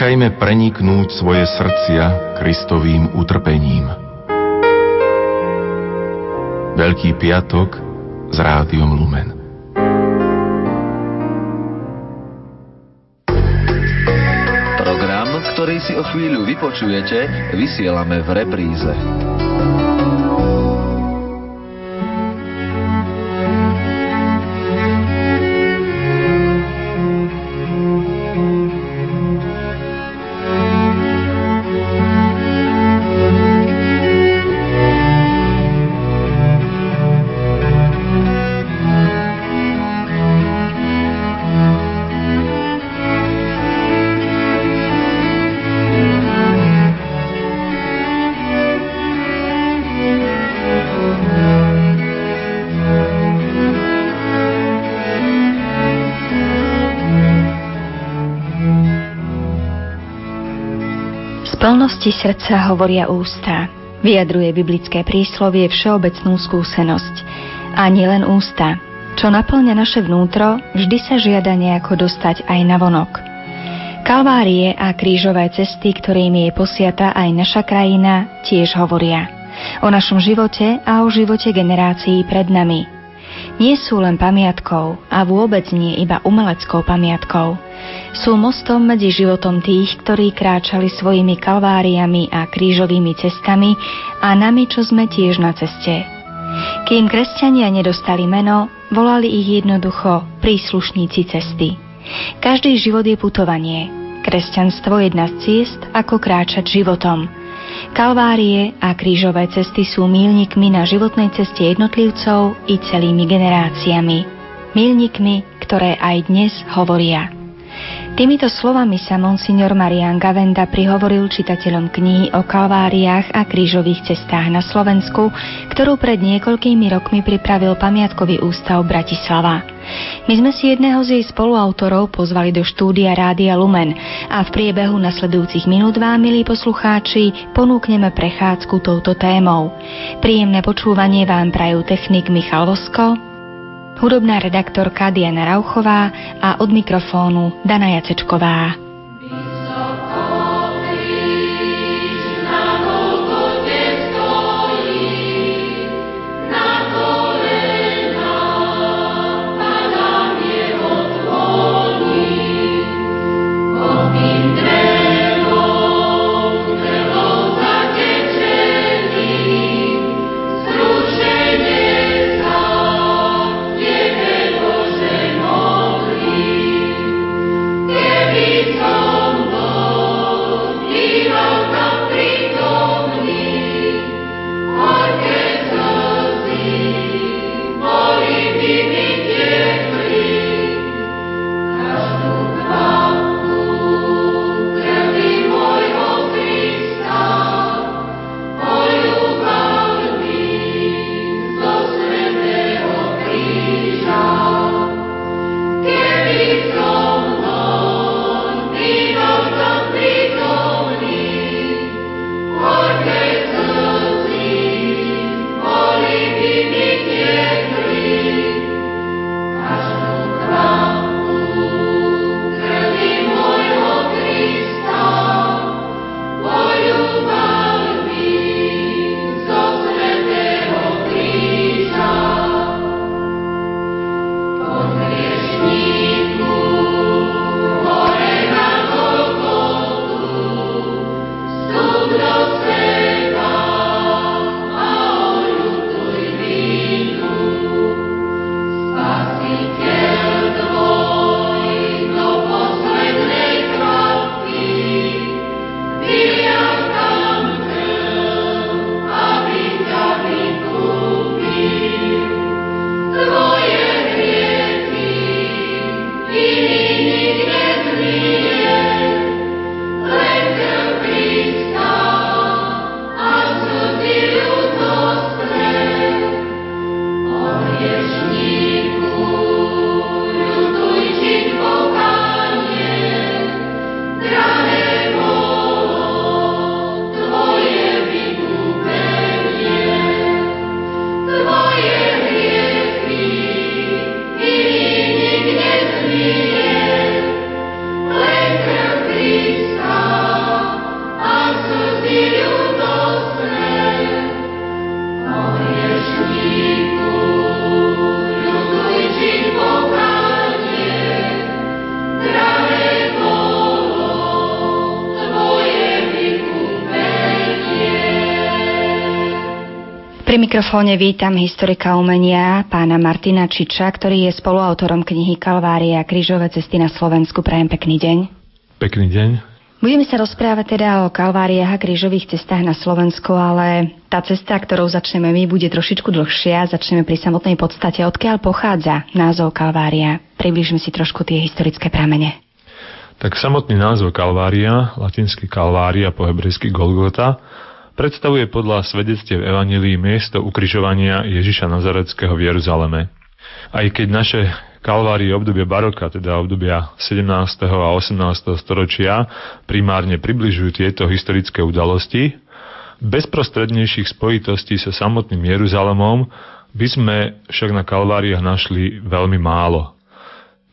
Nechajme preniknúť svoje srdcia Kristovým utrpením. Veľký piatok s rádiom Lumen. Program, ktorý si o chvíľu vypočujete, vysielame v repríze. Srdca hovoria ústa. Vyjadruje biblické príslovie všeobecnú skúsenosť. A nielen ústa. Čo naplňa naše vnútro, vždy sa žiada nejako dostať aj na vonok. Kalvárie a krížové cesty, ktorými je posiata aj naša krajina, tiež hovoria o našom živote a o živote generácií pred nami. Nie sú len pamiatkou a vôbec nie iba umeleckou pamiatkou sú mostom medzi životom tých, ktorí kráčali svojimi kalváriami a krížovými cestami a nami, čo sme tiež na ceste. Kým kresťania nedostali meno, volali ich jednoducho príslušníci cesty. Každý život je putovanie. Kresťanstvo je jedna z ciest, ako kráčať životom. Kalvárie a krížové cesty sú mílnikmi na životnej ceste jednotlivcov i celými generáciami. Mílnikmi, ktoré aj dnes hovoria. Týmito slovami sa monsignor Marian Gavenda prihovoril čitateľom knihy o kalváriách a krížových cestách na Slovensku, ktorú pred niekoľkými rokmi pripravil Pamiatkový ústav Bratislava. My sme si jedného z jej spoluautorov pozvali do štúdia Rádia Lumen a v priebehu nasledujúcich minút vám, milí poslucháči, ponúkneme prechádzku touto témou. Príjemné počúvanie vám prajú technik Michal Vosko, hudobná redaktorka Diana Rauchová a od mikrofónu Dana Jacečková. Mikrofóne vítam historika umenia pána Martina Čiča, ktorý je spoluautorom knihy Kalvária krížové cesty na Slovensku. Prajem pekný deň. Pekný deň. Budeme sa rozprávať teda o kalváriách a krížových cestách na Slovensku, ale tá cesta, ktorou začneme my, bude trošičku dlhšia. Začneme pri samotnej podstate, odkiaľ pochádza názov Kalvária. Približme si trošku tie historické pramene. Tak samotný názov Kalvária, latinský Kalvária po hebrejsky Golgota, predstavuje podľa svedectiev Evangelii miesto ukrižovania Ježiša Nazareckého v Jeruzaleme. Aj keď naše kalvárie obdobie baroka, teda obdobia 17. a 18. storočia, primárne približujú tieto historické udalosti, bezprostrednejších spojitostí so samotným Jeruzalemom by sme však na kalváriách našli veľmi málo.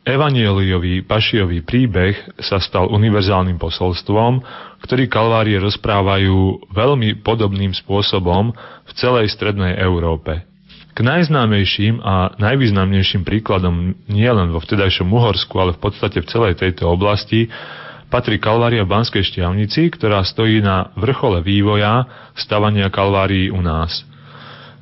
Evanieliový pašiový príbeh sa stal univerzálnym posolstvom, ktorý kalvárie rozprávajú veľmi podobným spôsobom v celej strednej Európe. K najznámejším a najvýznamnejším príkladom nielen vo vtedajšom Uhorsku, ale v podstate v celej tejto oblasti patrí Kalvária v Banskej Štiavnici, ktorá stojí na vrchole vývoja stavania Kalvárií u nás –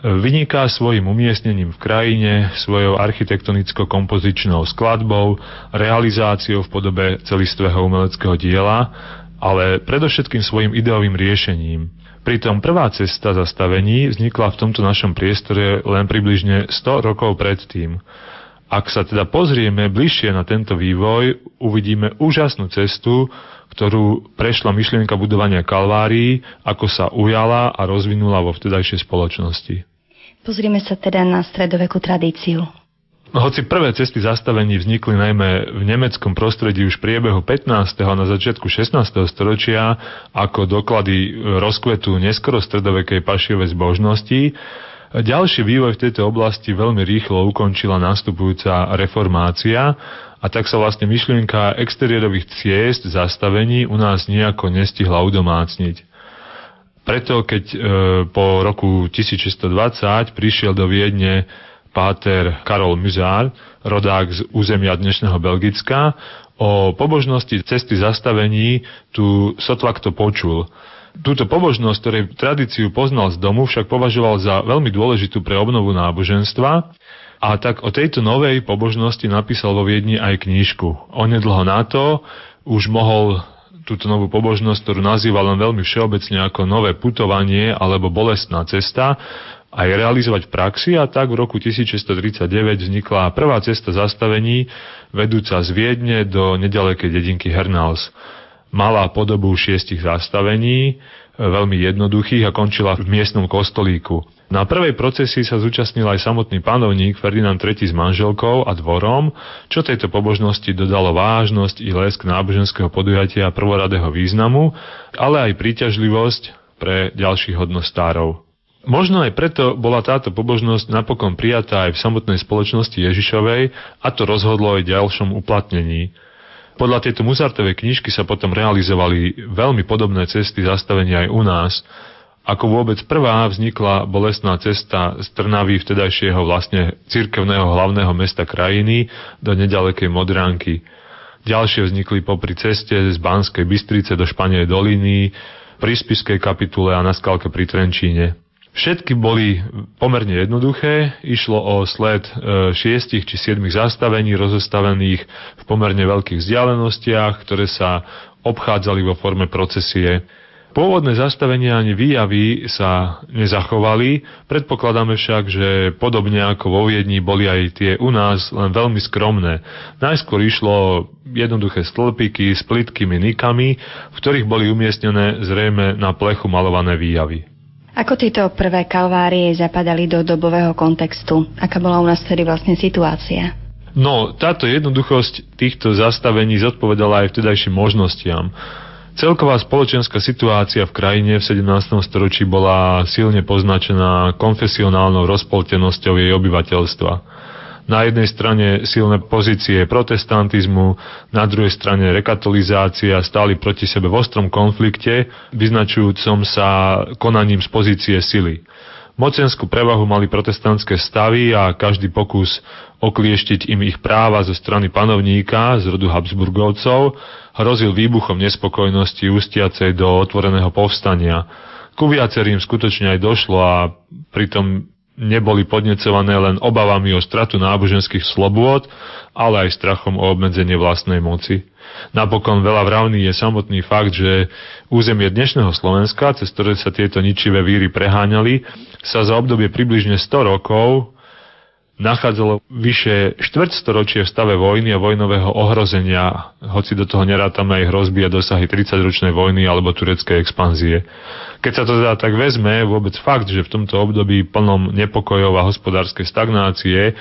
Vyniká svojim umiestnením v krajine, svojou architektonicko-kompozičnou skladbou, realizáciou v podobe celistvého umeleckého diela, ale predovšetkým svojim ideovým riešením. Pritom prvá cesta zastavení vznikla v tomto našom priestore len približne 100 rokov predtým. Ak sa teda pozrieme bližšie na tento vývoj, uvidíme úžasnú cestu, ktorú prešla myšlienka budovania kalvárií, ako sa ujala a rozvinula vo vtedajšej spoločnosti. Pozrime sa teda na stredovekú tradíciu. Hoci prvé cesty zastavení vznikli najmä v nemeckom prostredí už priebehu 15. a na začiatku 16. storočia ako doklady rozkvetu neskoro stredovekej pašiovej zbožnosti, ďalší vývoj v tejto oblasti veľmi rýchlo ukončila nastupujúca reformácia a tak sa vlastne myšlienka exteriérových ciest zastavení u nás nejako nestihla udomácniť. Preto, keď e, po roku 1620 prišiel do Viedne páter Karol Muzár, rodák z územia dnešného Belgicka, o pobožnosti cesty zastavení tu sotva kto počul. Túto pobožnosť, ktorej tradíciu poznal z domu, však považoval za veľmi dôležitú pre obnovu náboženstva a tak o tejto novej pobožnosti napísal vo Viedni aj knížku. Onedlho na to už mohol túto novú pobožnosť, ktorú nazýva len veľmi všeobecne ako nové putovanie alebo bolestná cesta, aj realizovať v praxi a tak v roku 1639 vznikla prvá cesta zastavení vedúca z Viedne do nedalekej dedinky Hernals. Mala podobu šiestich zastavení, veľmi jednoduchých a končila v miestnom kostolíku. Na prvej procesii sa zúčastnil aj samotný panovník Ferdinand III s manželkou a dvorom, čo tejto pobožnosti dodalo vážnosť i lesk náboženského podujatia prvoradého významu, ale aj príťažlivosť pre ďalších hodnostárov. Možno aj preto bola táto pobožnosť napokon prijatá aj v samotnej spoločnosti Ježišovej a to rozhodlo aj ďalšom uplatnení. Podľa tejto Muzartovej knižky sa potom realizovali veľmi podobné cesty zastavenia aj u nás, ako vôbec prvá vznikla bolestná cesta z Trnavy vtedajšieho vlastne cirkevného hlavného mesta krajiny do nedalekej Modránky. Ďalšie vznikli popri ceste z Banskej Bystrice do Španej doliny, pri Spiskej kapitule a na Skalke pri Trenčíne. Všetky boli pomerne jednoduché, išlo o sled e, šiestich či siedmých zastavení rozostavených v pomerne veľkých vzdialenostiach, ktoré sa obchádzali vo forme procesie. Pôvodné zastavenia ani výjavy sa nezachovali, predpokladáme však, že podobne ako vo Viedni boli aj tie u nás len veľmi skromné. Najskôr išlo jednoduché stĺpiky s plitkými nikami, v ktorých boli umiestnené zrejme na plechu malované výjavy. Ako tieto prvé kalvárie zapadali do dobového kontextu? Aká bola u nás tedy vlastne situácia? No, táto jednoduchosť týchto zastavení zodpovedala aj vtedajším možnostiam. Celková spoločenská situácia v krajine v 17. storočí bola silne poznačená konfesionálnou rozpoltenosťou jej obyvateľstva. Na jednej strane silné pozície protestantizmu, na druhej strane rekatolizácia stáli proti sebe v ostrom konflikte, vyznačujúcom sa konaním z pozície sily. Mocenskú prevahu mali protestantské stavy a každý pokus oklieštiť im ich práva zo strany panovníka z rodu Habsburgovcov hrozil výbuchom nespokojnosti ústiacej do otvoreného povstania. Ku viacerým skutočne aj došlo a pritom neboli podnecované len obavami o stratu náboženských slobôd, ale aj strachom o obmedzenie vlastnej moci. Napokon veľa vravný je samotný fakt, že územie dnešného Slovenska, cez ktoré sa tieto ničivé víry preháňali, sa za obdobie približne 100 rokov nachádzalo vyše štvrťstoročie v stave vojny a vojnového ohrozenia, hoci do toho nerátame aj hrozby a dosahy 30-ročnej vojny alebo tureckej expanzie. Keď sa to teda tak vezme, vôbec fakt, že v tomto období plnom nepokojov a hospodárskej stagnácie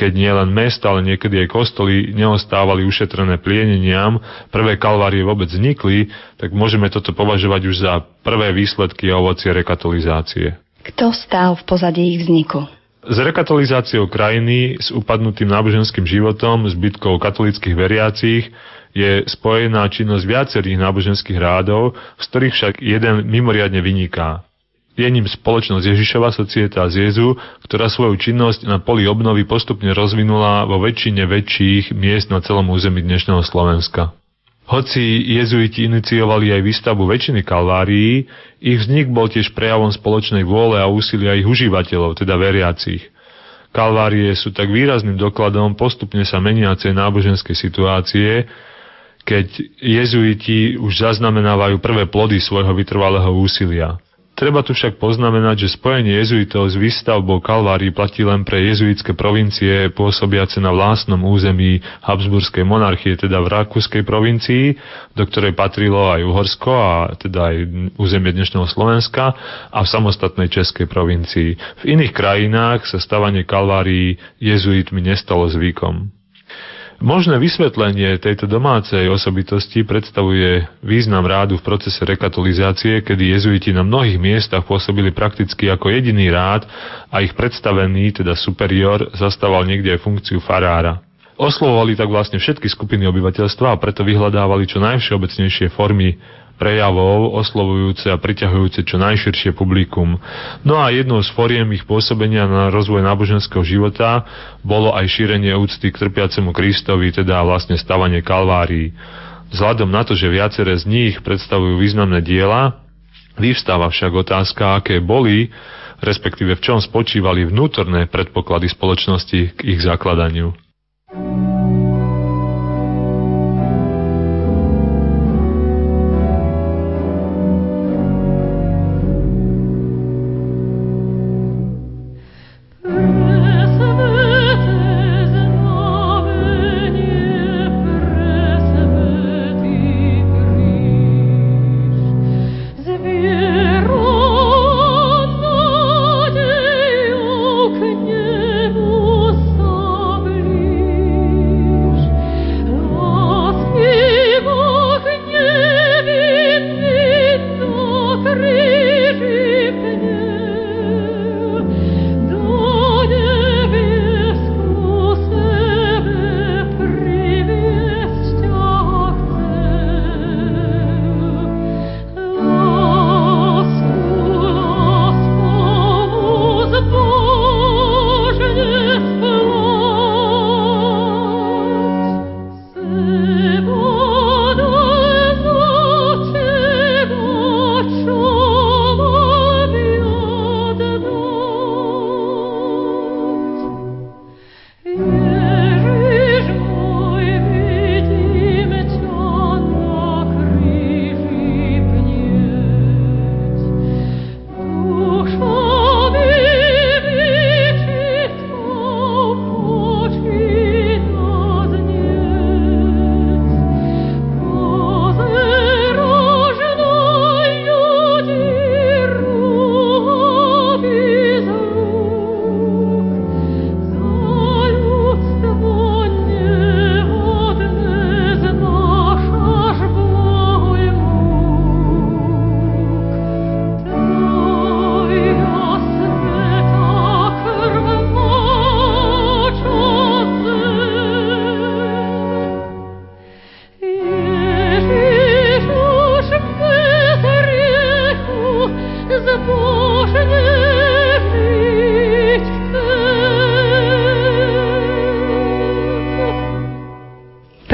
keď nie len mesta, ale niekedy aj kostoly neostávali ušetrené plieneniam, prvé kalvárie vôbec vznikli, tak môžeme toto považovať už za prvé výsledky a ovocie rekatolizácie. Kto stál v pozadí ich vzniku? S rekatolizáciou krajiny, s upadnutým náboženským životom, zbytkou katolických veriacich je spojená činnosť viacerých náboženských rádov, z ktorých však jeden mimoriadne vyniká. Je ním spoločnosť Ježišova societa z Jezu, ktorá svoju činnosť na poli obnovy postupne rozvinula vo väčšine väčších miest na celom území dnešného Slovenska. Hoci jezuiti iniciovali aj výstavbu väčšiny kalvárií, ich vznik bol tiež prejavom spoločnej vôle a úsilia ich užívateľov, teda veriacich. Kalvárie sú tak výrazným dokladom postupne sa meniacej náboženskej situácie, keď jezuiti už zaznamenávajú prvé plody svojho vytrvalého úsilia. Treba tu však poznamenať, že spojenie jezuitov s výstavbou Kalvárií platí len pre jezuitské provincie pôsobiace na vlastnom území Habsburskej monarchie, teda v Rakúskej provincii, do ktorej patrilo aj Uhorsko a teda aj územie dnešného Slovenska a v samostatnej Českej provincii. V iných krajinách sa stavanie Kalvárií jezuitmi nestalo zvykom. Možné vysvetlenie tejto domácej osobitosti predstavuje význam rádu v procese rekatolizácie, kedy jezuiti na mnohých miestach pôsobili prakticky ako jediný rád a ich predstavený, teda superior, zastával niekde aj funkciu farára. Oslovovali tak vlastne všetky skupiny obyvateľstva a preto vyhľadávali čo najvšeobecnejšie formy prejavov oslovujúce a priťahujúce čo najširšie publikum. No a jednou z foriem ich pôsobenia na rozvoj náboženského života bolo aj šírenie úcty k trpiacemu Kristovi, teda vlastne stavanie kalvárií. Vzhľadom na to, že viaceré z nich predstavujú významné diela, vyvstáva však otázka, aké boli, respektíve v čom spočívali vnútorné predpoklady spoločnosti k ich zakladaniu.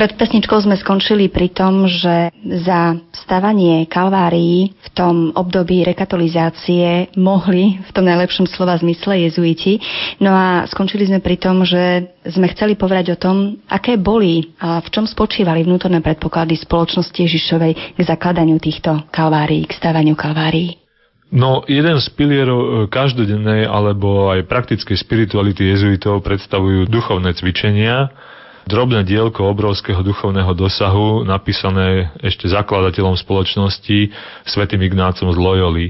Pred pesničkou sme skončili pri tom, že za stavanie kalvárií v tom období rekatolizácie mohli v tom najlepšom slova zmysle jezuiti. No a skončili sme pri tom, že sme chceli povedať o tom, aké boli a v čom spočívali vnútorné predpoklady spoločnosti Ježišovej k zakladaniu týchto kalvárií, k stavaniu kalvárií. No, jeden z pilierov e, každodennej alebo aj praktickej spirituality jezuitov predstavujú duchovné cvičenia, drobné dielko obrovského duchovného dosahu, napísané ešte zakladateľom spoločnosti, svätým Ignácom z Loyoli.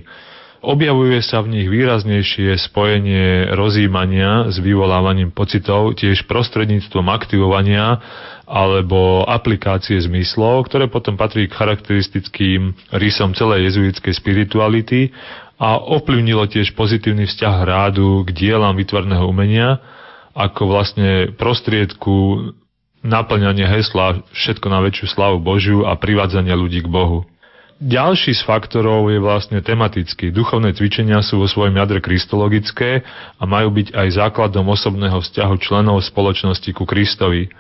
Objavuje sa v nich výraznejšie spojenie rozímania s vyvolávaním pocitov, tiež prostredníctvom aktivovania alebo aplikácie zmyslov, ktoré potom patrí k charakteristickým rysom celej jezuitskej spirituality a ovplyvnilo tiež pozitívny vzťah rádu k dielam vytvarného umenia ako vlastne prostriedku naplňanie hesla všetko na väčšiu slavu Božiu a privádzanie ľudí k Bohu. Ďalší z faktorov je vlastne tematický. Duchovné cvičenia sú vo svojom jadre kristologické a majú byť aj základom osobného vzťahu členov spoločnosti ku Kristovi.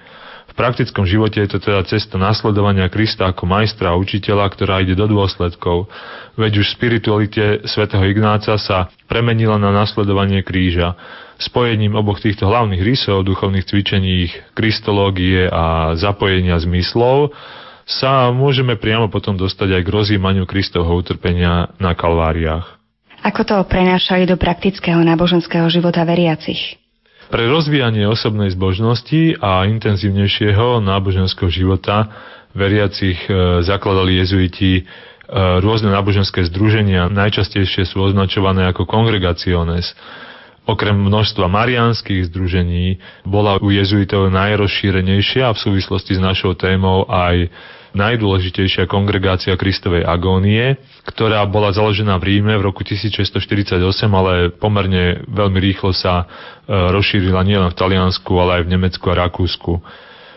Praktickom živote je to teda cesta nasledovania Krista ako majstra a učiteľa, ktorá ide do dôsledkov. Veď už v spiritualite svätého Ignáca sa premenila na nasledovanie kríža spojením oboch týchto hlavných rysov duchovných cvičení, kristológie a zapojenia zmyslov sa môžeme priamo potom dostať aj k rozjímaniu Kristovho utrpenia na kalváriách. Ako to prenášali do praktického náboženského života veriacich? Pre rozvíjanie osobnej zbožnosti a intenzívnejšieho náboženského života veriacich e, zakladali jezuiti e, rôzne náboženské združenia, najčastejšie sú označované ako kongregaciones. Okrem množstva marianských združení bola u jezuitov najrozšírenejšia a v súvislosti s našou témou aj najdôležitejšia kongregácia Kristovej agónie, ktorá bola založená v Ríme v roku 1648, ale pomerne veľmi rýchlo sa e, rozšírila nielen v Taliansku, ale aj v Nemecku a Rakúsku.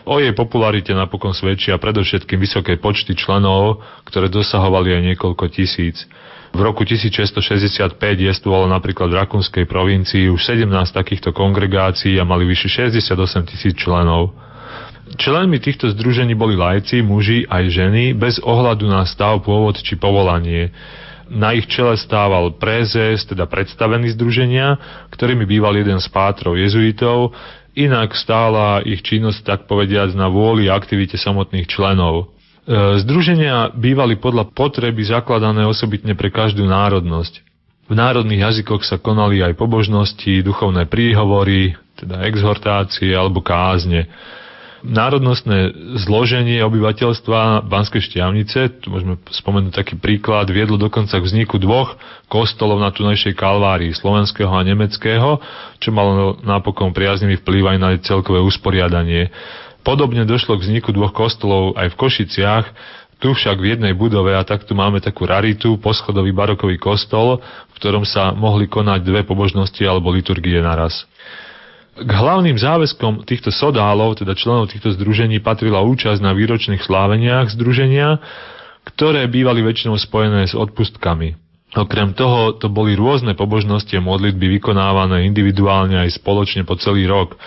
O jej popularite napokon svedčia predovšetkým vysoké počty členov, ktoré dosahovali aj niekoľko tisíc. V roku 1665 jestvovalo napríklad v Rakúnskej provincii už 17 takýchto kongregácií a mali vyše 68 tisíc členov. Členmi týchto združení boli lajci, muži aj ženy, bez ohľadu na stav, pôvod či povolanie. Na ich čele stával prezes, teda predstavený združenia, ktorými býval jeden z pátrov jezuitov, inak stála ich činnosť, tak povediať, na vôli a aktivite samotných členov. E, združenia bývali podľa potreby zakladané osobitne pre každú národnosť. V národných jazykoch sa konali aj pobožnosti, duchovné príhovory, teda exhortácie alebo kázne. Národnostné zloženie obyvateľstva Banskej šťavnice, tu môžeme spomenúť taký príklad, viedlo dokonca k vzniku dvoch kostolov na tunajšej kalvárii, slovenského a nemeckého, čo malo napokon priaznivý vplyv aj na celkové usporiadanie. Podobne došlo k vzniku dvoch kostolov aj v Košiciach, tu však v jednej budove a takto máme takú raritu, poschodový barokový kostol, v ktorom sa mohli konať dve pobožnosti alebo liturgie naraz. K hlavným záväzkom týchto sodálov, teda členov týchto združení, patrila účasť na výročných sláveniach združenia, ktoré bývali väčšinou spojené s odpustkami. Okrem toho to boli rôzne pobožnosti a modlitby vykonávané individuálne aj spoločne po celý rok.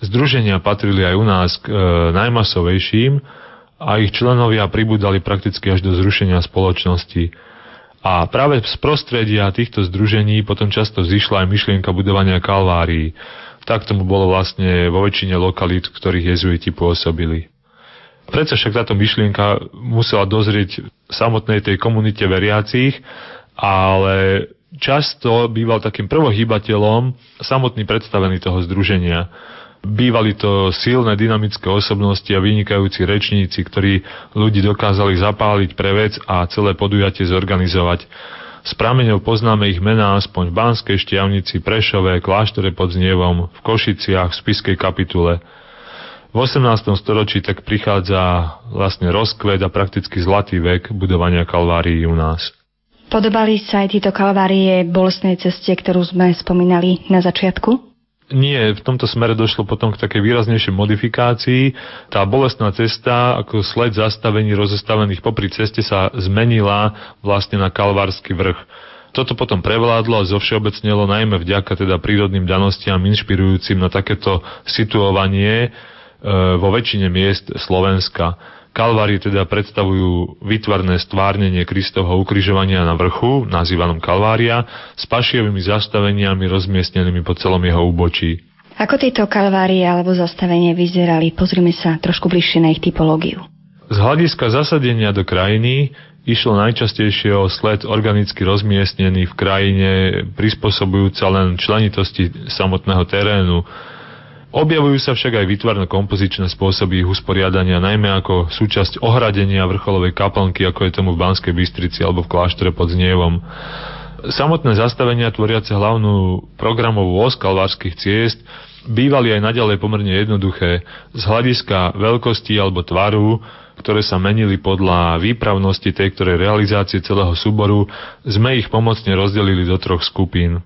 Združenia patrili aj u nás k e, najmasovejším a ich členovia pribudali prakticky až do zrušenia spoločnosti. A práve z prostredia týchto združení potom často zišla aj myšlienka budovania kalvárií. Tak tomu bolo vlastne vo väčšine lokalít, ktorých jezuiti pôsobili. Prečo však táto myšlienka musela dozrieť samotnej tej komunite veriacich, ale často býval takým prvohýbateľom samotný predstavený toho združenia. Bývali to silné dynamické osobnosti a vynikajúci rečníci, ktorí ľudí dokázali zapáliť pre vec a celé podujatie zorganizovať. S prameňou poznáme ich mená aspoň v Banskej Štiavnici, Prešove, Kláštore pod Znievom, v Košiciach, v Spiskej kapitule. V 18. storočí tak prichádza vlastne rozkvet a prakticky zlatý vek budovania kalvárií u nás. Podobali sa aj títo kalvárie bolestnej ceste, ktorú sme spomínali na začiatku? Nie, v tomto smere došlo potom k takej výraznejšej modifikácii. Tá bolestná cesta, ako sled zastavení rozostavených popri ceste sa zmenila vlastne na kalvársky vrch. Toto potom prevládlo a zovšeobecnelo najmä vďaka teda prírodným danostiam inšpirujúcim na takéto situovanie vo väčšine miest Slovenska. Kalvárie teda predstavujú vytvarné stvárnenie Kristovho ukrižovania na vrchu, nazývanom Kalvária, s pašiovými zastaveniami rozmiestnenými po celom jeho úbočí. Ako tieto kalvárie alebo zastavenie vyzerali? Pozrime sa trošku bližšie na ich typológiu. Z hľadiska zasadenia do krajiny išlo najčastejšie o sled organicky rozmiestnený v krajine, prispôsobujúca len členitosti samotného terénu. Objavujú sa však aj vytvarno-kompozičné spôsoby ich usporiadania, najmä ako súčasť ohradenia vrcholovej kaplnky, ako je tomu v Banskej Bystrici alebo v kláštore pod Znievom. Samotné zastavenia tvoriace hlavnú programovú os kalvárskych ciest bývali aj naďalej pomerne jednoduché z hľadiska veľkosti alebo tvaru, ktoré sa menili podľa výpravnosti tej ktorej realizácie celého súboru, sme ich pomocne rozdelili do troch skupín.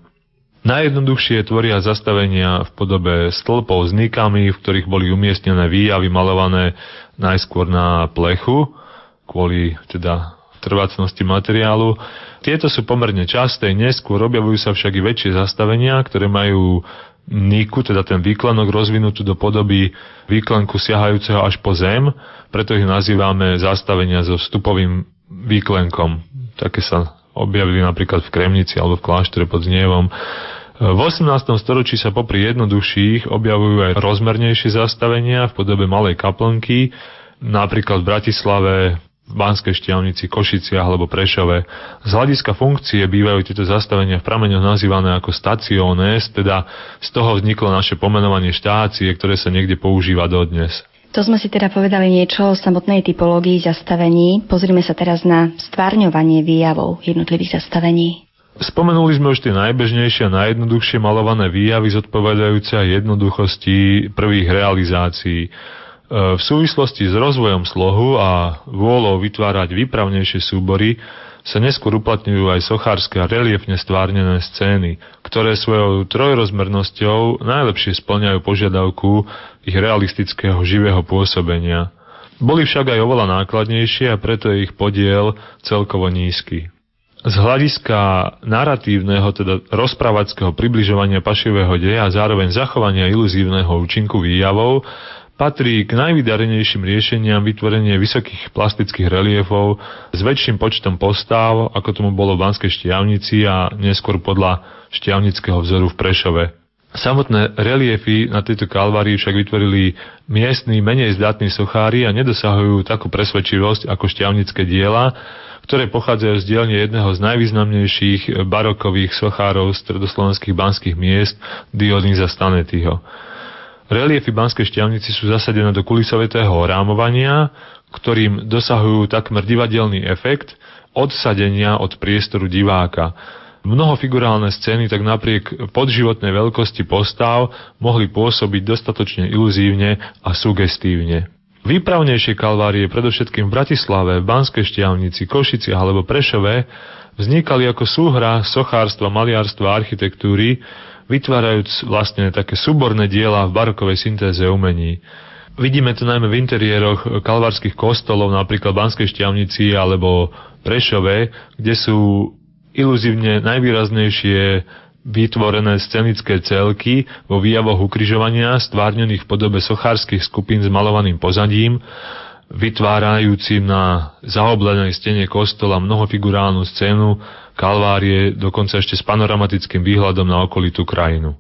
Najjednoduchšie tvoria zastavenia v podobe stĺpov s nikami, v ktorých boli umiestnené výjavy malované najskôr na plechu, kvôli teda trvácnosti materiálu. Tieto sú pomerne časté, neskôr objavujú sa však i väčšie zastavenia, ktoré majú niku, teda ten výklenok rozvinutú do podoby výklenku siahajúceho až po zem, preto ich nazývame zastavenia so vstupovým výklenkom. Také sa objavili napríklad v Kremnici alebo v kláštore pod Znievom. V 18. storočí sa popri jednoduchších objavujú aj rozmernejšie zastavenia v podobe malej kaplnky, napríklad v Bratislave, v Banskej Štiavnici, Košiciach alebo Prešove. Z hľadiska funkcie bývajú tieto zastavenia v prameňoch nazývané ako staciones, teda z toho vzniklo naše pomenovanie štácie, ktoré sa niekde používa dodnes. To sme si teda povedali niečo o samotnej typológii zastavení. Pozrime sa teraz na stvárňovanie výjavov jednotlivých zastavení. Spomenuli sme už tie najbežnejšie a najjednoduchšie malované výjavy zodpovedajúce aj jednoduchosti prvých realizácií. E, v súvislosti s rozvojom slohu a vôľou vytvárať výpravnejšie súbory sa neskôr uplatňujú aj sochárske a reliefne stvárnené scény, ktoré svojou trojrozmernosťou najlepšie splňajú požiadavku ich realistického živého pôsobenia. Boli však aj oveľa nákladnejšie a preto je ich podiel celkovo nízky. Z hľadiska narratívneho, teda rozprávackého približovania pašivého deja a zároveň zachovania iluzívneho účinku výjavov patrí k najvydarenejším riešeniam vytvorenie vysokých plastických reliefov s väčším počtom postáv, ako tomu bolo v Banskej Štiavnici a neskôr podľa šťavnického vzoru v Prešove. Samotné reliefy na tejto kalvárii však vytvorili miestni, menej zdatní sochári a nedosahujú takú presvedčivosť ako šťavnické diela, ktoré pochádzajú z dielne jedného z najvýznamnejších barokových sochárov stredoslovenských banských miest Dionýza Stanetyho. Reliefy Banskej šťavnici sú zasadené do kulisovitého rámovania, ktorým dosahujú takmer divadelný efekt odsadenia od priestoru diváka. Mnohofigurálne scény tak napriek podživotnej veľkosti postav mohli pôsobiť dostatočne iluzívne a sugestívne. Výpravnejšie kalvárie, predovšetkým v Bratislave, Banskej Štiavnici, Košici alebo Prešove, vznikali ako súhra sochárstva, maliarstva architektúry, vytvárajúc vlastne také súborné diela v barokovej syntéze umení. Vidíme to najmä v interiéroch kalvárskych kostolov, napríklad Banskej Šťavnici alebo Prešove, kde sú iluzívne najvýraznejšie vytvorené scenické celky vo výjavoch ukrižovania stvárnených v podobe sochárskych skupín s malovaným pozadím, vytvárajúcim na zaoblenej stene kostola mnohofigurálnu scénu Kalvárie, dokonca ešte s panoramatickým výhľadom na okolitú krajinu.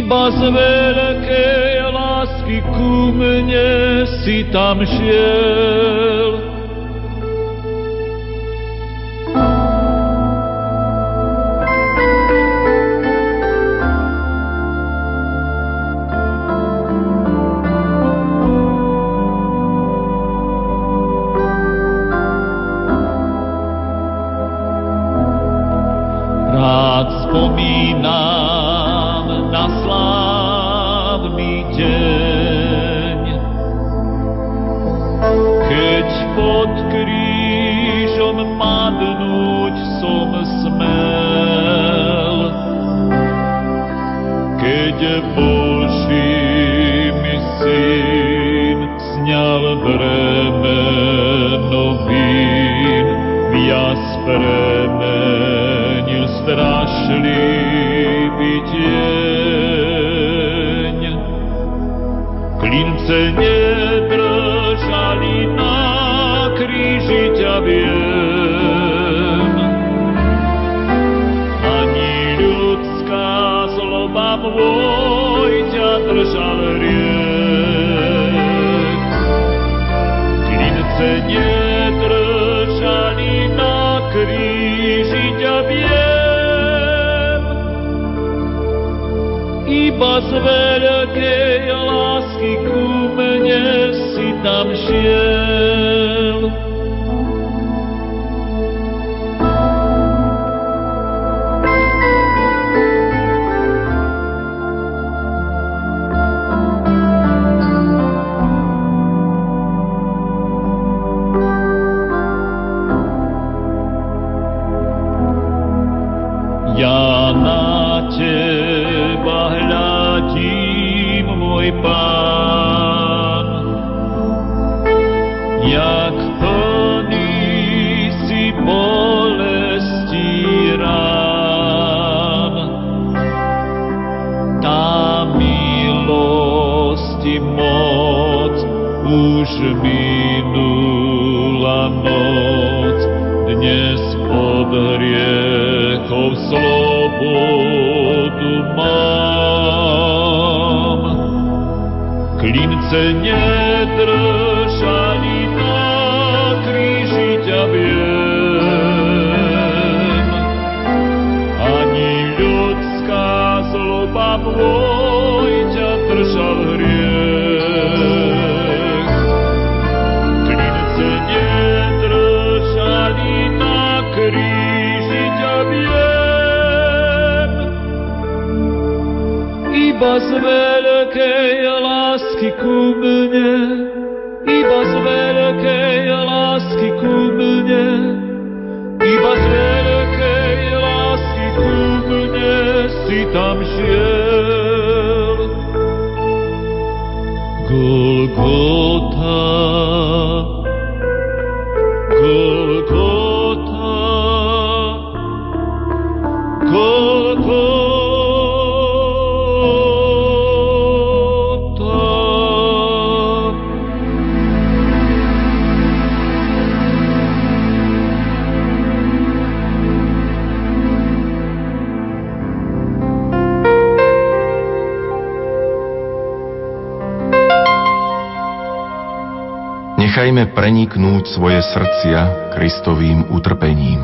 Iba z veľkej lásky ku mne si tam šiel. Nechajme preniknúť svoje srdcia Kristovým utrpením.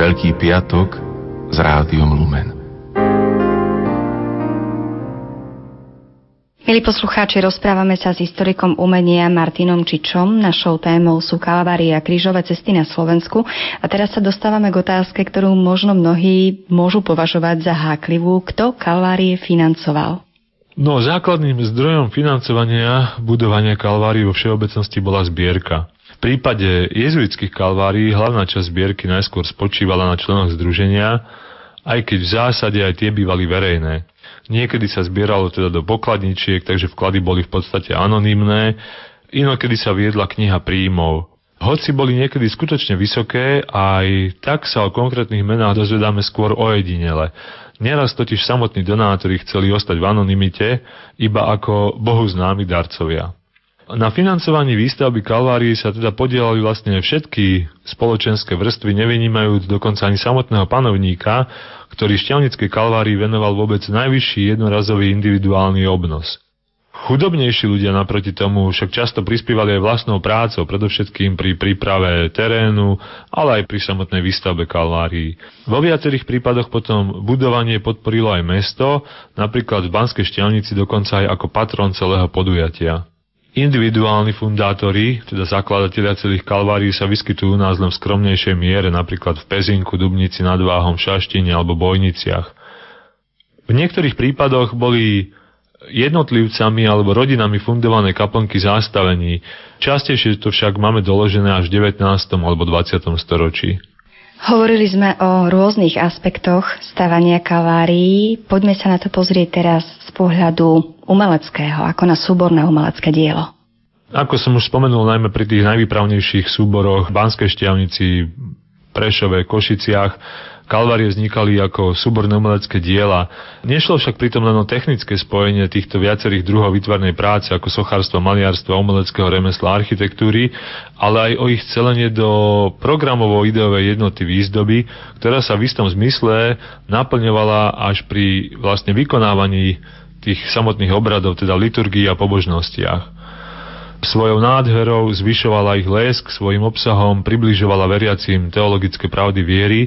Veľký piatok s rádiom Lumen. Milí poslucháči, rozprávame sa s historikom umenia Martinom Čičom. Našou témou sú kalvárie a krížové cesty na Slovensku. A teraz sa dostávame k otázke, ktorú možno mnohí môžu považovať za háklivú. Kto kalvárie financoval? No, základným zdrojom financovania budovania kalvárií vo všeobecnosti bola zbierka. V prípade jezuitských kalvárií hlavná časť zbierky najskôr spočívala na členoch združenia, aj keď v zásade aj tie bývali verejné. Niekedy sa zbieralo teda do pokladničiek, takže vklady boli v podstate anonymné, inokedy sa viedla kniha príjmov. Hoci boli niekedy skutočne vysoké, aj tak sa o konkrétnych menách dozvedáme skôr ojedinele. Neraz totiž samotní donátori chceli ostať v anonimite, iba ako bohu známi darcovia. Na financovaní výstavby Kalvárii sa teda podielali vlastne všetky spoločenské vrstvy, nevynímajúc dokonca ani samotného panovníka, ktorý šťavnickej Kalvárii venoval vôbec najvyšší jednorazový individuálny obnos. Chudobnejší ľudia naproti tomu však často prispievali aj vlastnou prácou, predovšetkým pri príprave terénu, ale aj pri samotnej výstavbe kalvárií. Vo viacerých prípadoch potom budovanie podporilo aj mesto, napríklad v Banskej šťavnici dokonca aj ako patron celého podujatia. Individuálni fundátori, teda zakladatelia celých kalvárií sa vyskytujú u nás len v skromnejšej miere, napríklad v Pezinku, Dubnici nad Váhom, Šaštine alebo Bojniciach. V niektorých prípadoch boli jednotlivcami alebo rodinami fundované kaplnky zástavení. Častejšie to však máme doložené až v 19. alebo 20. storočí. Hovorili sme o rôznych aspektoch stavania kalvárií. Poďme sa na to pozrieť teraz z pohľadu umeleckého, ako na súborné umelecké dielo. Ako som už spomenul, najmä pri tých najvýpravnejších súboroch v Banskej šťavnici, Prešove, Košiciach, Kalvárie vznikali ako súborné umelecké diela. Nešlo však pritom len o technické spojenie týchto viacerých druhov vytvarnej práce ako sochárstva, maliarstva, umeleckého remesla, architektúry, ale aj o ich celenie do programovo-ideovej jednoty výzdoby, ktorá sa v istom zmysle naplňovala až pri vlastne vykonávaní tých samotných obradov, teda liturgii a pobožnostiach. Svojou nádherou zvyšovala ich lesk, svojim obsahom približovala veriacim teologické pravdy viery,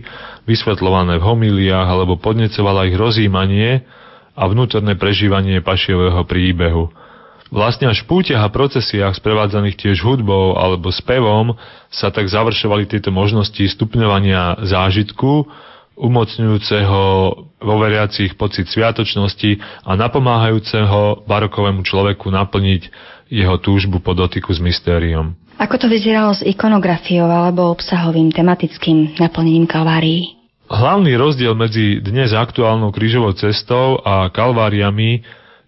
vysvetľované v homíliách, alebo podnecovala ich rozímanie a vnútorné prežívanie pašiového príbehu. Vlastne až v pútiach a procesiách sprevádzaných tiež hudbou alebo spevom sa tak završovali tieto možnosti stupňovania zážitku, umocňujúceho vo veriacich pocit sviatočnosti a napomáhajúceho barokovému človeku naplniť jeho túžbu po dotyku s mystériom. Ako to vyzeralo s ikonografiou alebo obsahovým tematickým naplnením kalvárií? Hlavný rozdiel medzi dnes aktuálnou krížovou cestou a kalváriami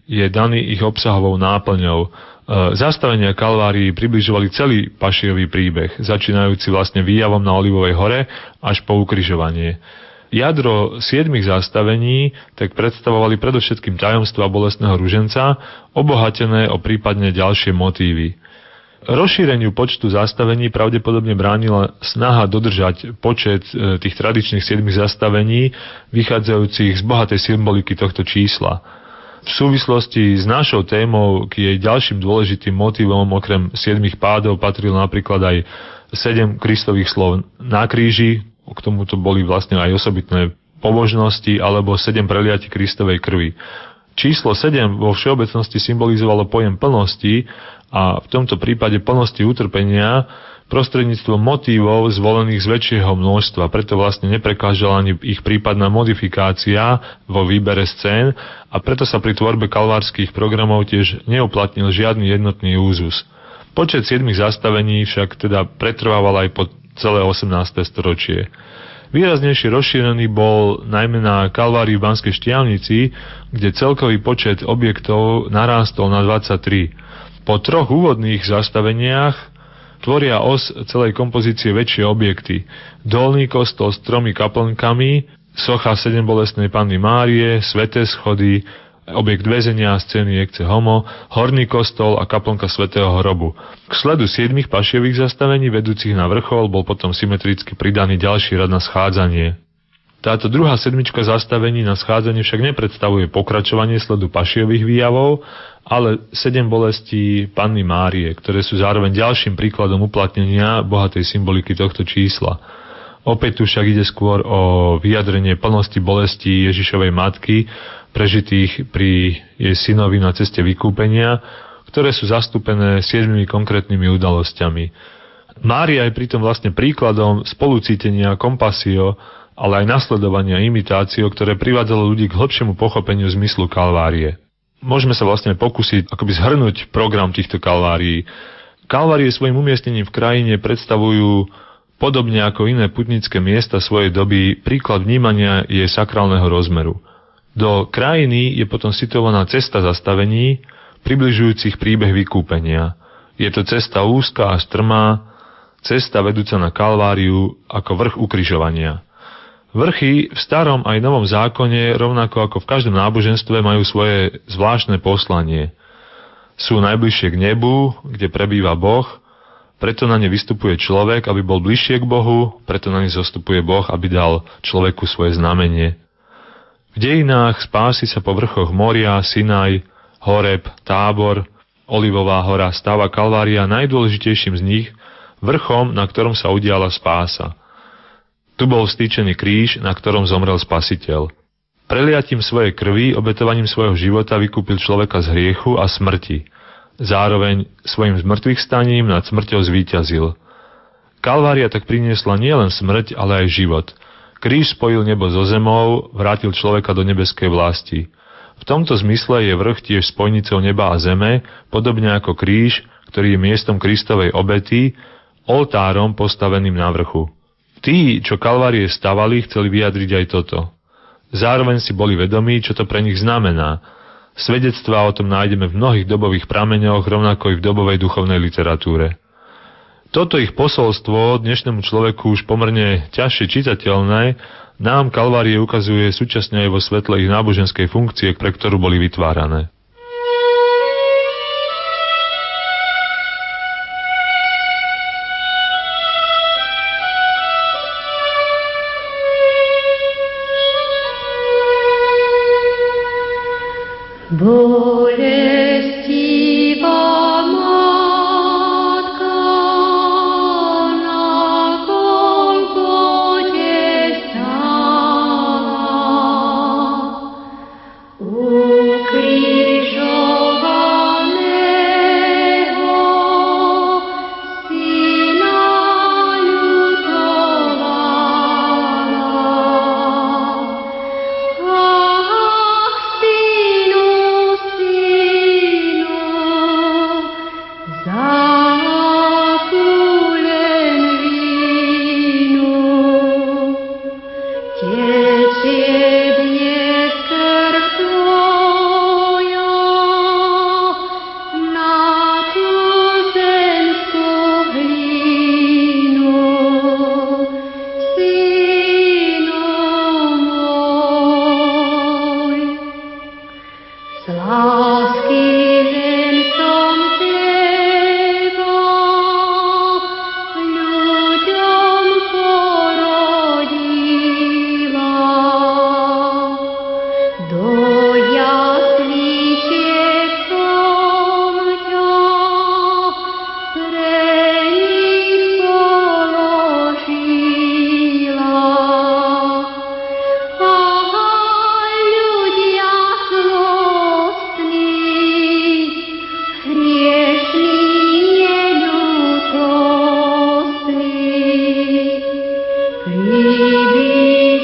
je daný ich obsahovou náplňou. E, zastavenia kalvárií približovali celý pašiový príbeh, začínajúci vlastne výjavom na Olivovej hore až po ukrižovanie. Jadro siedmých zastavení tak predstavovali predovšetkým tajomstva bolestného ruženca, obohatené o prípadne ďalšie motívy. Rozšíreniu počtu zastavení pravdepodobne bránila snaha dodržať počet e, tých tradičných siedmých zastavení, vychádzajúcich z bohatej symboliky tohto čísla. V súvislosti s našou témou k jej ďalším dôležitým motivom okrem siedmých pádov patril napríklad aj sedem kristových slov na kríži, k tomuto boli vlastne aj osobitné pobožnosti alebo sedem preliatí Kristovej krvi. Číslo 7 vo všeobecnosti symbolizovalo pojem plnosti a v tomto prípade plnosti utrpenia prostredníctvom motívov zvolených z väčšieho množstva, preto vlastne neprekážala ani ich prípadná modifikácia vo výbere scén a preto sa pri tvorbe kalvárskych programov tiež neuplatnil žiadny jednotný úzus. Počet 7 zastavení však teda pretrvával aj po celé 18. storočie. Výraznejšie rozšírený bol najmä na Kalvárii v Banskej Štiavnici, kde celkový počet objektov narástol na 23. Po troch úvodných zastaveniach tvoria os celej kompozície väčšie objekty. Dolný kostol s tromi kaplnkami, socha sedem bolestnej Panny Márie, sveté schody, objekt väzenia, scény Ekce Homo, horný kostol a kaplnka svätého hrobu. K sledu siedmých pašievých zastavení vedúcich na vrchol bol potom symetricky pridaný ďalší rad na schádzanie. Táto druhá sedmička zastavení na schádzanie však nepredstavuje pokračovanie sledu pašiových výjavov, ale sedem bolestí Panny Márie, ktoré sú zároveň ďalším príkladom uplatnenia bohatej symboliky tohto čísla. Opäť tu však ide skôr o vyjadrenie plnosti bolesti Ježišovej matky, prežitých pri jej synovi na ceste vykúpenia, ktoré sú zastúpené siedmimi konkrétnymi udalosťami. Mária je pritom vlastne príkladom spolucítenia, kompasio, ale aj nasledovania imitáciou, ktoré privádzalo ľudí k hlbšiemu pochopeniu zmyslu kalvárie. Môžeme sa vlastne pokúsiť akoby zhrnúť program týchto kalvárií. Kalvárie svojim umiestnením v krajine predstavujú podobne ako iné putnické miesta svojej doby príklad vnímania jej sakrálneho rozmeru. Do krajiny je potom situovaná cesta zastavení, približujúcich príbeh vykúpenia. Je to cesta úzka a strmá, cesta vedúca na Kalváriu ako vrch ukrižovania. Vrchy v starom aj novom zákone, rovnako ako v každom náboženstve, majú svoje zvláštne poslanie. Sú najbližšie k nebu, kde prebýva Boh, preto na ne vystupuje človek, aby bol bližšie k Bohu, preto na ne zostupuje Boh, aby dal človeku svoje znamenie. Dejinách spásy sa po vrchoch Moria, Sinaj, Horeb, Tábor, Olivová hora stáva Kalvária najdôležitejším z nich, vrchom, na ktorom sa udiala spása. Tu bol stýčený kríž, na ktorom zomrel spasiteľ. Preliatím svojej krvi, obetovaním svojho života vykúpil človeka z hriechu a smrti. Zároveň svojim zmrtvých staním nad smrťou zvíťazil. Kalvária tak priniesla nielen smrť, ale aj život. Kríž spojil nebo so zemou, vrátil človeka do nebeskej vlasti. V tomto zmysle je vrch tiež spojnicou neba a zeme, podobne ako kríž, ktorý je miestom Kristovej obety, oltárom postaveným na vrchu. Tí, čo kalvárie stavali, chceli vyjadriť aj toto. Zároveň si boli vedomí, čo to pre nich znamená. Svedectvá o tom nájdeme v mnohých dobových prameňoch, rovnako i v dobovej duchovnej literatúre. Toto ich posolstvo dnešnému človeku už pomerne ťažšie čitateľné nám Kalvárie ukazuje súčasne aj vo svetle ich náboženskej funkcie, pre ktorú boli vytvárané. baby.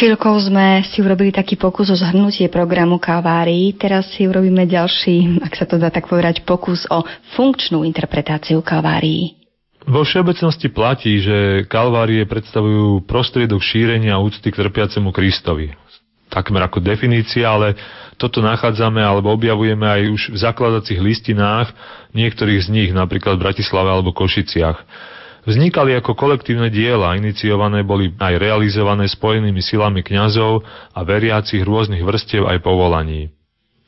Chvíľkou sme si urobili taký pokus o zhrnutie programu Kalvárii. Teraz si urobíme ďalší, ak sa to dá tak povedať, pokus o funkčnú interpretáciu Kalvárii. Vo všeobecnosti platí, že kalvárie predstavujú prostriedok šírenia úcty k trpiacemu Kristovi. Takmer ako definícia, ale toto nachádzame alebo objavujeme aj už v zakladacích listinách niektorých z nich, napríklad v Bratislave alebo Košiciach. Vznikali ako kolektívne diela, iniciované boli aj realizované spojenými silami kňazov a veriacich rôznych vrstiev aj povolaní.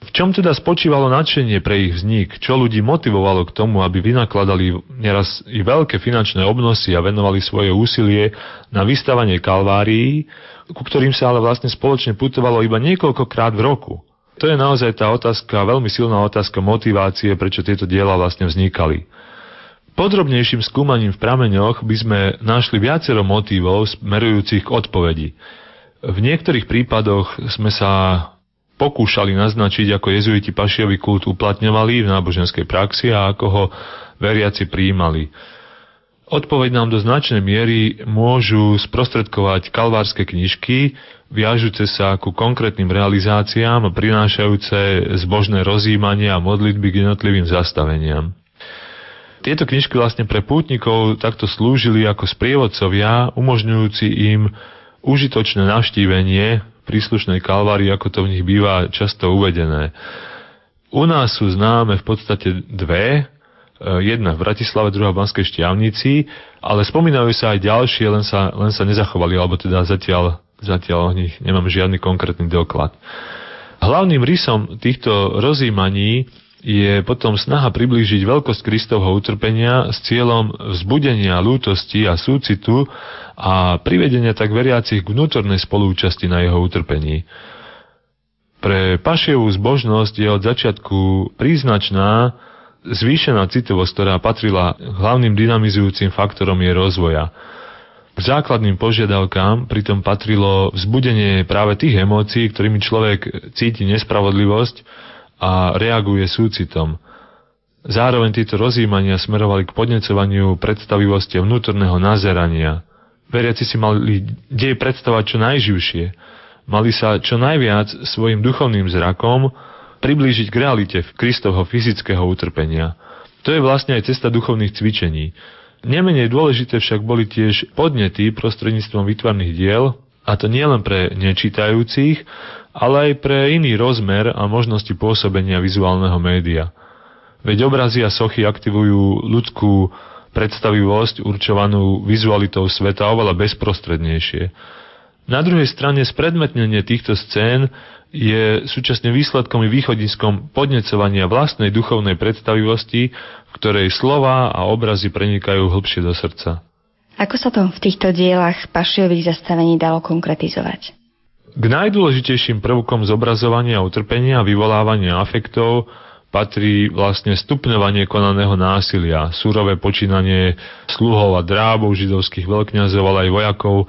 V čom teda spočívalo nadšenie pre ich vznik? Čo ľudí motivovalo k tomu, aby vynakladali neraz i veľké finančné obnosy a venovali svoje úsilie na vystavanie kalvárií, ku ktorým sa ale vlastne spoločne putovalo iba niekoľkokrát v roku? To je naozaj tá otázka, veľmi silná otázka motivácie, prečo tieto diela vlastne vznikali. Podrobnejším skúmaním v prameňoch by sme našli viacero motívov smerujúcich k odpovedi. V niektorých prípadoch sme sa pokúšali naznačiť, ako jezuiti pašiový kult uplatňovali v náboženskej praxi a ako ho veriaci prijímali. Odpoveď nám do značnej miery môžu sprostredkovať kalvárske knižky, viažúce sa ku konkrétnym realizáciám prinášajúce zbožné rozjímanie a modlitby k jednotlivým zastaveniam. Tieto knižky vlastne pre pútnikov takto slúžili ako sprievodcovia, umožňujúci im užitočné navštívenie príslušnej kalvári, ako to v nich býva často uvedené. U nás sú známe v podstate dve, e, jedna v Bratislave, druhá v Banskej Štiavnici, ale spomínajú sa aj ďalšie, len sa, len sa nezachovali, alebo teda zatiaľ, zatiaľ o nich nemám žiadny konkrétny doklad. Hlavným rysom týchto rozímaní je potom snaha priblížiť veľkosť Kristovho utrpenia s cieľom vzbudenia lútosti a súcitu a privedenia tak veriacich k vnútornej spolúčasti na jeho utrpení. Pre Pašievú zbožnosť je od začiatku príznačná zvýšená citovosť, ktorá patrila hlavným dynamizujúcim faktorom jej rozvoja. K základným požiadavkám pritom patrilo vzbudenie práve tých emócií, ktorými človek cíti nespravodlivosť, a reaguje súcitom. Zároveň tieto rozjímania smerovali k podnecovaniu predstavivosti vnútorného nazerania. Veriaci si mali dej predstavať čo najživšie. Mali sa čo najviac svojim duchovným zrakom priblížiť k realite Kristovho fyzického utrpenia. To je vlastne aj cesta duchovných cvičení. Nemenej dôležité však boli tiež podnety prostredníctvom vytvarných diel, a to nielen pre nečítajúcich, ale aj pre iný rozmer a možnosti pôsobenia vizuálneho média. Veď obrazy a sochy aktivujú ľudskú predstavivosť určovanú vizualitou sveta oveľa bezprostrednejšie. Na druhej strane spredmetnenie týchto scén je súčasne výsledkom i východiskom podnecovania vlastnej duchovnej predstavivosti, v ktorej slova a obrazy prenikajú hlbšie do srdca. Ako sa to v týchto dielach pašiových zastavení dalo konkretizovať? K najdôležitejším prvkom zobrazovania utrpenia a vyvolávania afektov patrí vlastne stupňovanie konaného násilia, súrové počínanie sluhov a drábov židovských veľkňazov, ale aj vojakov e,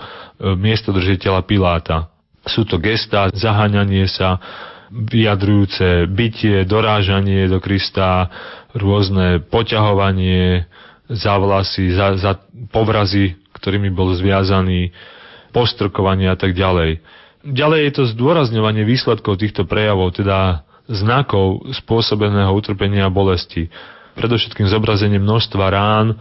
miestodržiteľa Piláta. Sú to gestá, zaháňanie sa, vyjadrujúce bytie, dorážanie do Krista, rôzne poťahovanie za vlasy, za, za povrazy, ktorými bol zviazaný, postrkovanie a tak ďalej. Ďalej je to zdôrazňovanie výsledkov týchto prejavov, teda znakov spôsobeného utrpenia a bolesti. Predovšetkým zobrazenie množstva rán,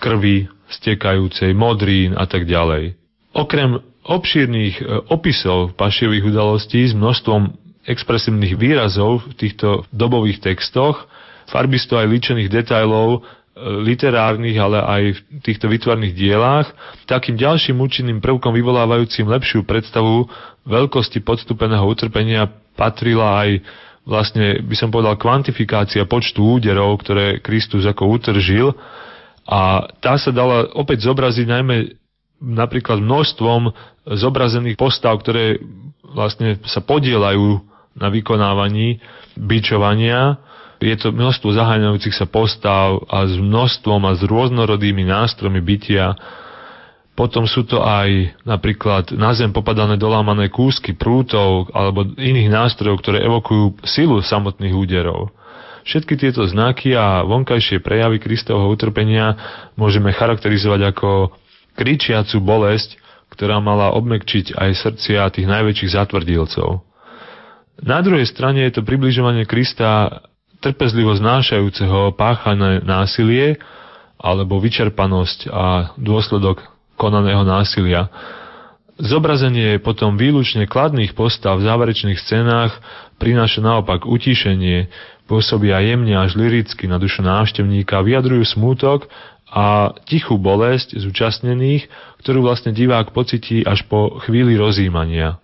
krvi, stekajúcej, modrín a tak ďalej. Okrem obšírnych e, opisov pašievých udalostí s množstvom expresívnych výrazov v týchto dobových textoch, farbisto aj líčených detajlov literárnych, ale aj v týchto vytvarných dielách, takým ďalším účinným prvkom vyvolávajúcim lepšiu predstavu veľkosti podstupeného utrpenia patrila aj vlastne, by som povedal, kvantifikácia počtu úderov, ktoré Kristus ako utržil. A tá sa dala opäť zobraziť najmä napríklad množstvom zobrazených postav, ktoré vlastne sa podielajú na vykonávaní bičovania je to množstvo zaháňajúcich sa postav a s množstvom a s rôznorodými nástrojmi bytia. Potom sú to aj napríklad na zem popadané dolámané kúsky prútov alebo iných nástrojov, ktoré evokujú silu samotných úderov. Všetky tieto znaky a vonkajšie prejavy Kristovho utrpenia môžeme charakterizovať ako kričiacu bolesť, ktorá mala obmekčiť aj srdcia tých najväčších zatvrdilcov. Na druhej strane je to približovanie Krista trpezlivo znášajúceho páchané násilie alebo vyčerpanosť a dôsledok konaného násilia. Zobrazenie potom výlučne kladných postav v záverečných scénách prináša naopak utíšenie, pôsobia jemne až liricky na dušu návštevníka, vyjadrujú smútok a tichú bolesť zúčastnených, ktorú vlastne divák pocití až po chvíli rozjímania.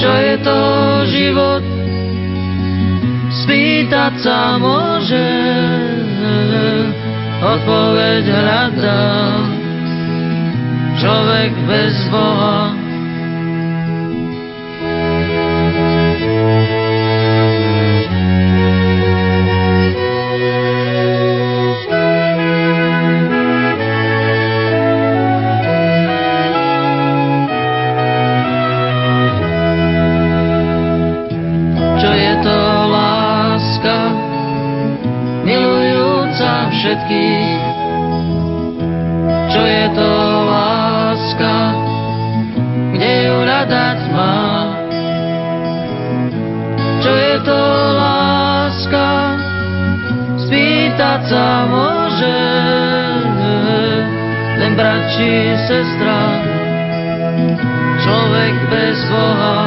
Čo je to život? Spýtať sa môže, odpoveď hľadá. Človek bez Boha či sestra, človek bez Boha.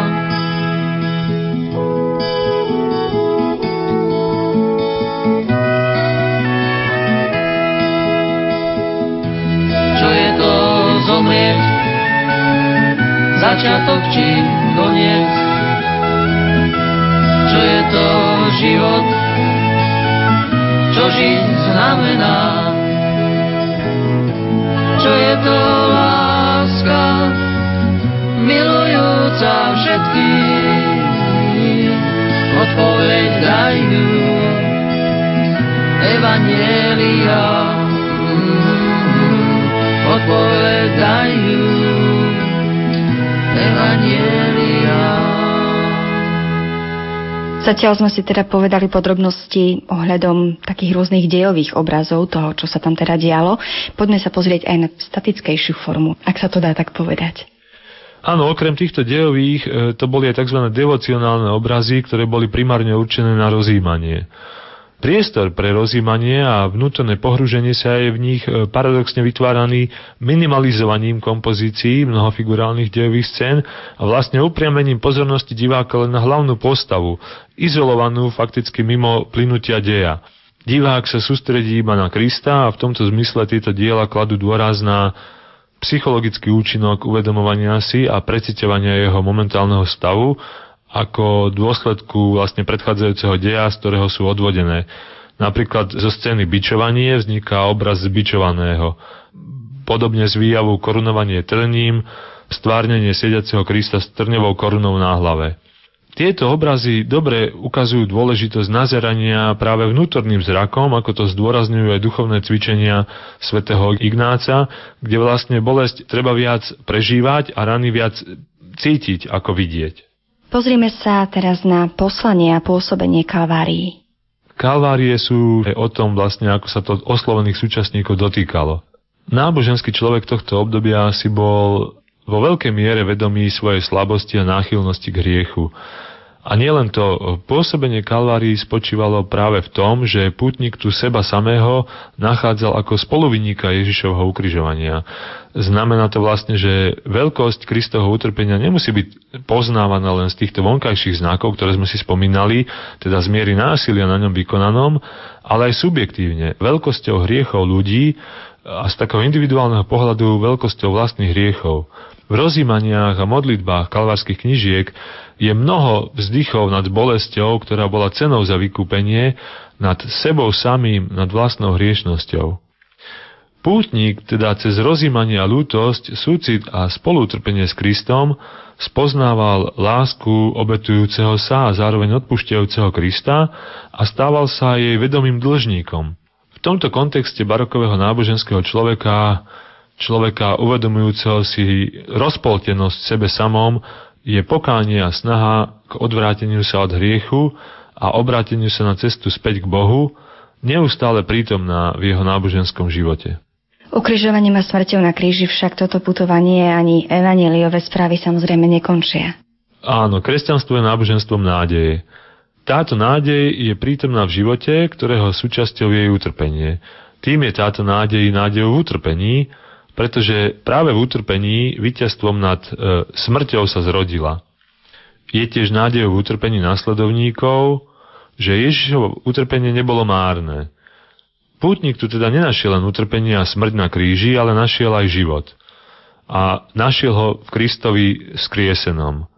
Čo je to zomrieť? Začiatok či koniec? Čo je to život? Čo žiť znamená? že je to láska milujúca všetkých. Odpoveď daj mi, Evanielia, odpoveď. Zatiaľ sme si teda povedali podrobnosti ohľadom takých rôznych dejových obrazov toho, čo sa tam teda dialo. Poďme sa pozrieť aj na statickejšiu formu, ak sa to dá tak povedať. Áno, okrem týchto dejových, e, to boli aj tzv. devocionálne obrazy, ktoré boli primárne určené na rozjímanie. Priestor pre rozímanie a vnútorné pohruženie sa je v nich e, paradoxne vytváraný minimalizovaním kompozícií mnohofigurálnych dejových scén a vlastne upriamením pozornosti diváka len na hlavnú postavu, izolovanú fakticky mimo plynutia deja. Divák sa sústredí iba na Krista a v tomto zmysle tieto diela kladú dôraz na psychologický účinok uvedomovania si a preciťovania jeho momentálneho stavu ako dôsledku vlastne predchádzajúceho deja, z ktorého sú odvodené. Napríklad zo scény bičovanie vzniká obraz zbičovaného. Podobne z výjavu korunovanie trním, stvárnenie sediaceho Krista s trňovou korunou na hlave. Tieto obrazy dobre ukazujú dôležitosť nazerania práve vnútorným zrakom, ako to zdôrazňujú aj duchovné cvičenia svätého Ignáca, kde vlastne bolesť treba viac prežívať a rany viac cítiť ako vidieť. Pozrime sa teraz na poslanie a pôsobenie Kalvárií. Kalvárie sú o tom vlastne, ako sa to oslovených súčasníkov dotýkalo. Náboženský človek tohto obdobia si bol vo veľkej miere vedomí svojej slabosti a náchylnosti k hriechu. A nielen to, pôsobenie Kalvárii spočívalo práve v tom, že pútnik tu seba samého nachádzal ako spoluviníka Ježišovho ukrižovania. Znamená to vlastne, že veľkosť Kristovho utrpenia nemusí byť poznávaná len z týchto vonkajších znakov, ktoré sme si spomínali, teda z miery násilia na ňom vykonanom, ale aj subjektívne, veľkosťou hriechov ľudí a z takého individuálneho pohľadu veľkosťou vlastných hriechov. V rozímaniach a modlitbách kalvárskych knižiek je mnoho vzdychov nad bolesťou, ktorá bola cenou za vykúpenie, nad sebou samým, nad vlastnou hriešnosťou. Pútnik teda cez rozímanie a lútosť, súcit a spolutrpenie s Kristom spoznával lásku obetujúceho sa a zároveň odpušťajúceho Krista a stával sa jej vedomým dlžníkom. V tomto kontexte barokového náboženského človeka človeka uvedomujúceho si rozpoltenosť sebe samom je pokánie a snaha k odvráteniu sa od hriechu a obráteniu sa na cestu späť k Bohu, neustále prítomná v jeho náboženskom živote. Ukrižovaním a smrťou na kríži však toto putovanie ani evaneliové správy samozrejme nekončia. Áno, kresťanstvo je náboženstvom nádeje. Táto nádej je prítomná v živote, ktorého súčasťou je utrpenie. Tým je táto nádej nádejou v utrpení, pretože práve v utrpení víťazstvom nad e, smrťou sa zrodila. Je tiež nádejou v utrpení následovníkov, že Ježišovo utrpenie nebolo márne. Pútnik tu teda nenašiel len utrpenie a smrť na kríži, ale našiel aj život. A našiel ho v Kristovi skriesenom.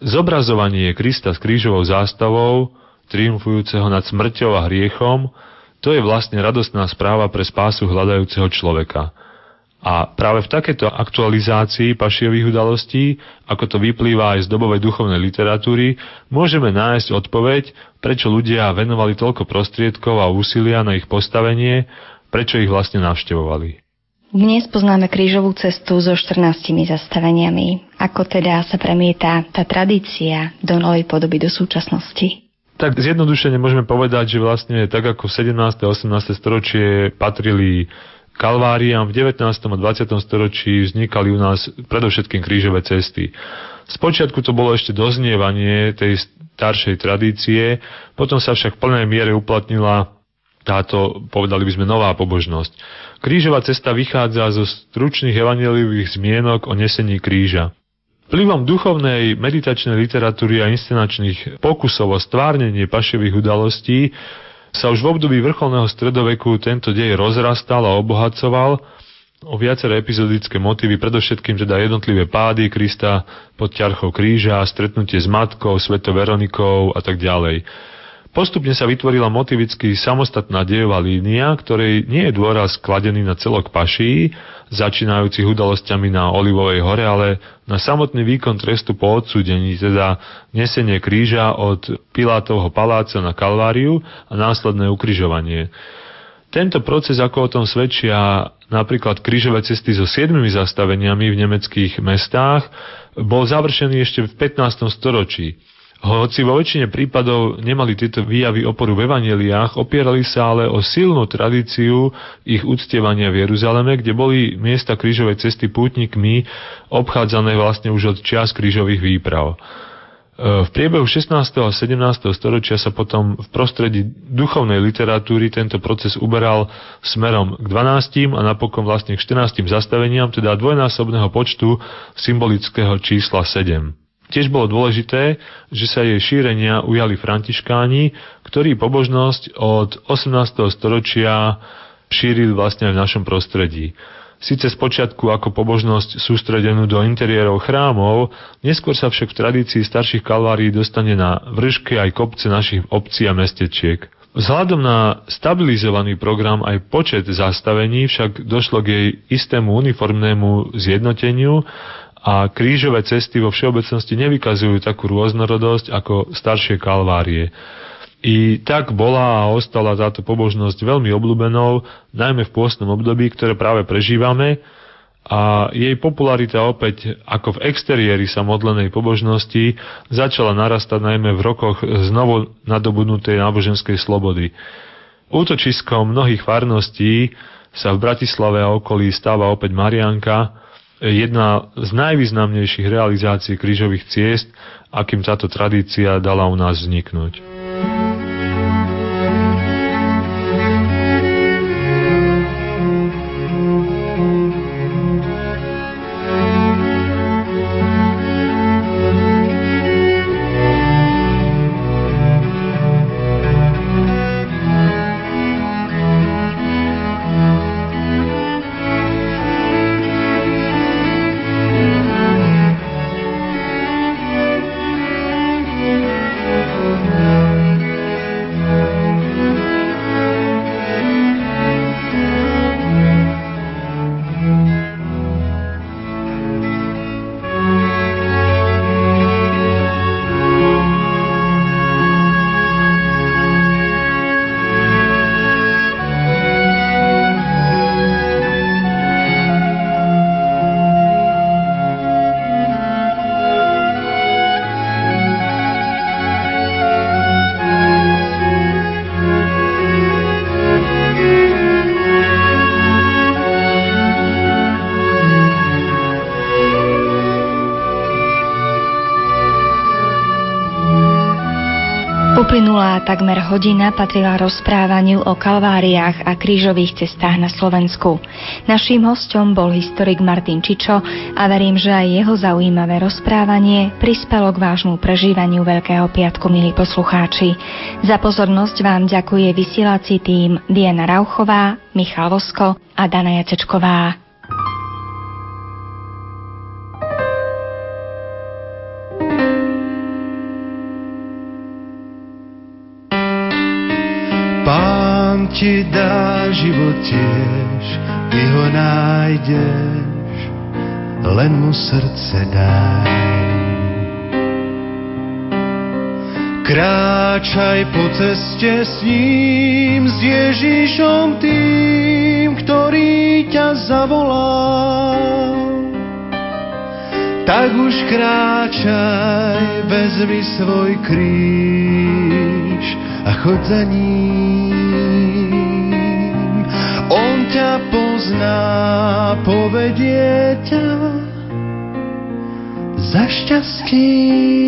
Zobrazovanie Krista s krížovou zástavou, triumfujúceho nad smrťou a hriechom, to je vlastne radostná správa pre spásu hľadajúceho človeka – a práve v takéto aktualizácii pašiových udalostí, ako to vyplýva aj z dobovej duchovnej literatúry, môžeme nájsť odpoveď, prečo ľudia venovali toľko prostriedkov a úsilia na ich postavenie, prečo ich vlastne navštevovali. Dnes poznáme krížovú cestu so 14 zastaveniami. Ako teda sa premieta tá tradícia do novej podoby do súčasnosti? Tak zjednodušene môžeme povedať, že vlastne tak ako v 17. a 18. storočie patrili kalváriám v 19. a 20. storočí vznikali u nás predovšetkým krížové cesty. Spočiatku to bolo ešte doznievanie tej staršej tradície, potom sa však v plnej miere uplatnila táto, povedali by sme, nová pobožnosť. Krížová cesta vychádza zo stručných evaneliových zmienok o nesení kríža. Vplyvom duchovnej meditačnej literatúry a inscenačných pokusov o stvárnenie pašových udalostí sa už v období vrcholného stredoveku tento dej rozrastal a obohacoval o viaceré epizodické motívy, predovšetkým teda jednotlivé pády Krista pod ťarchou kríža, stretnutie s matkou, sveto Veronikou a tak ďalej. Postupne sa vytvorila motivicky samostatná dejová línia, ktorej nie je dôraz kladený na celok paší, začínajúcich udalosťami na Olivovej hore, ale na samotný výkon trestu po odsúdení, teda nesenie kríža od Pilátovho paláca na Kalváriu a následné ukrižovanie. Tento proces, ako o tom svedčia napríklad krížové cesty so siedmimi zastaveniami v nemeckých mestách, bol završený ešte v 15. storočí. Hoci vo väčšine prípadov nemali tieto výjavy oporu v evaneliách, opierali sa ale o silnú tradíciu ich uctievania v Jeruzaleme, kde boli miesta krížovej cesty pútnikmi obchádzané vlastne už od čias krížových výprav. E, v priebehu 16. a 17. storočia sa potom v prostredí duchovnej literatúry tento proces uberal smerom k 12. a napokon vlastne k 14. zastaveniam, teda dvojnásobného počtu symbolického čísla 7. Tiež bolo dôležité, že sa jej šírenia ujali františkáni, ktorí pobožnosť od 18. storočia šírili vlastne aj v našom prostredí. Sice spočiatku ako pobožnosť sústredenú do interiérov chrámov, neskôr sa však v tradícii starších kalvárií dostane na vršky aj kopce našich obcí a mestečiek. Vzhľadom na stabilizovaný program aj počet zastavení však došlo k jej istému uniformnému zjednoteniu a krížové cesty vo všeobecnosti nevykazujú takú rôznorodosť ako staršie kalvárie. I tak bola a ostala táto pobožnosť veľmi obľúbenou, najmä v pôstnom období, ktoré práve prežívame, a jej popularita opäť ako v exteriéri sa modlenej pobožnosti začala narastať najmä v rokoch znovu nadobudnutej náboženskej slobody. Útočiskom mnohých farností sa v Bratislave a okolí stáva opäť Marianka, jedna z najvýznamnejších realizácií krížových ciest, akým táto tradícia dala u nás vzniknúť. Uplynulá takmer hodina patrila rozprávaniu o kalváriách a krížových cestách na Slovensku. Naším hostom bol historik Martin Čičo a verím, že aj jeho zaujímavé rozprávanie prispelo k vášmu prežívaniu Veľkého piatku, milí poslucháči. Za pozornosť vám ďakuje vysielací tým Diana Rauchová, Michal Vosko a Dana Jacečková. Ti dá život tiež, ty ho nájdeš, len mu srdce daj. Kráčaj po ceste s ním, s Ježišom tým, ktorý ťa zavolal. Tak už kráčaj, vezmi svoj kríž a chod za ním. Ťa pozná, povedie ťa za šťastím.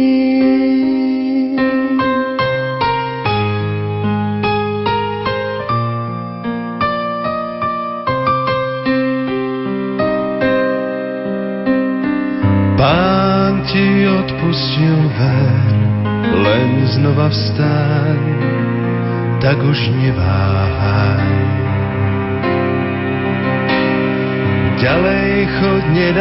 Pán ti odpustil ver, len znova vstaň, tak už neváhaj. Ďalej chod nedaj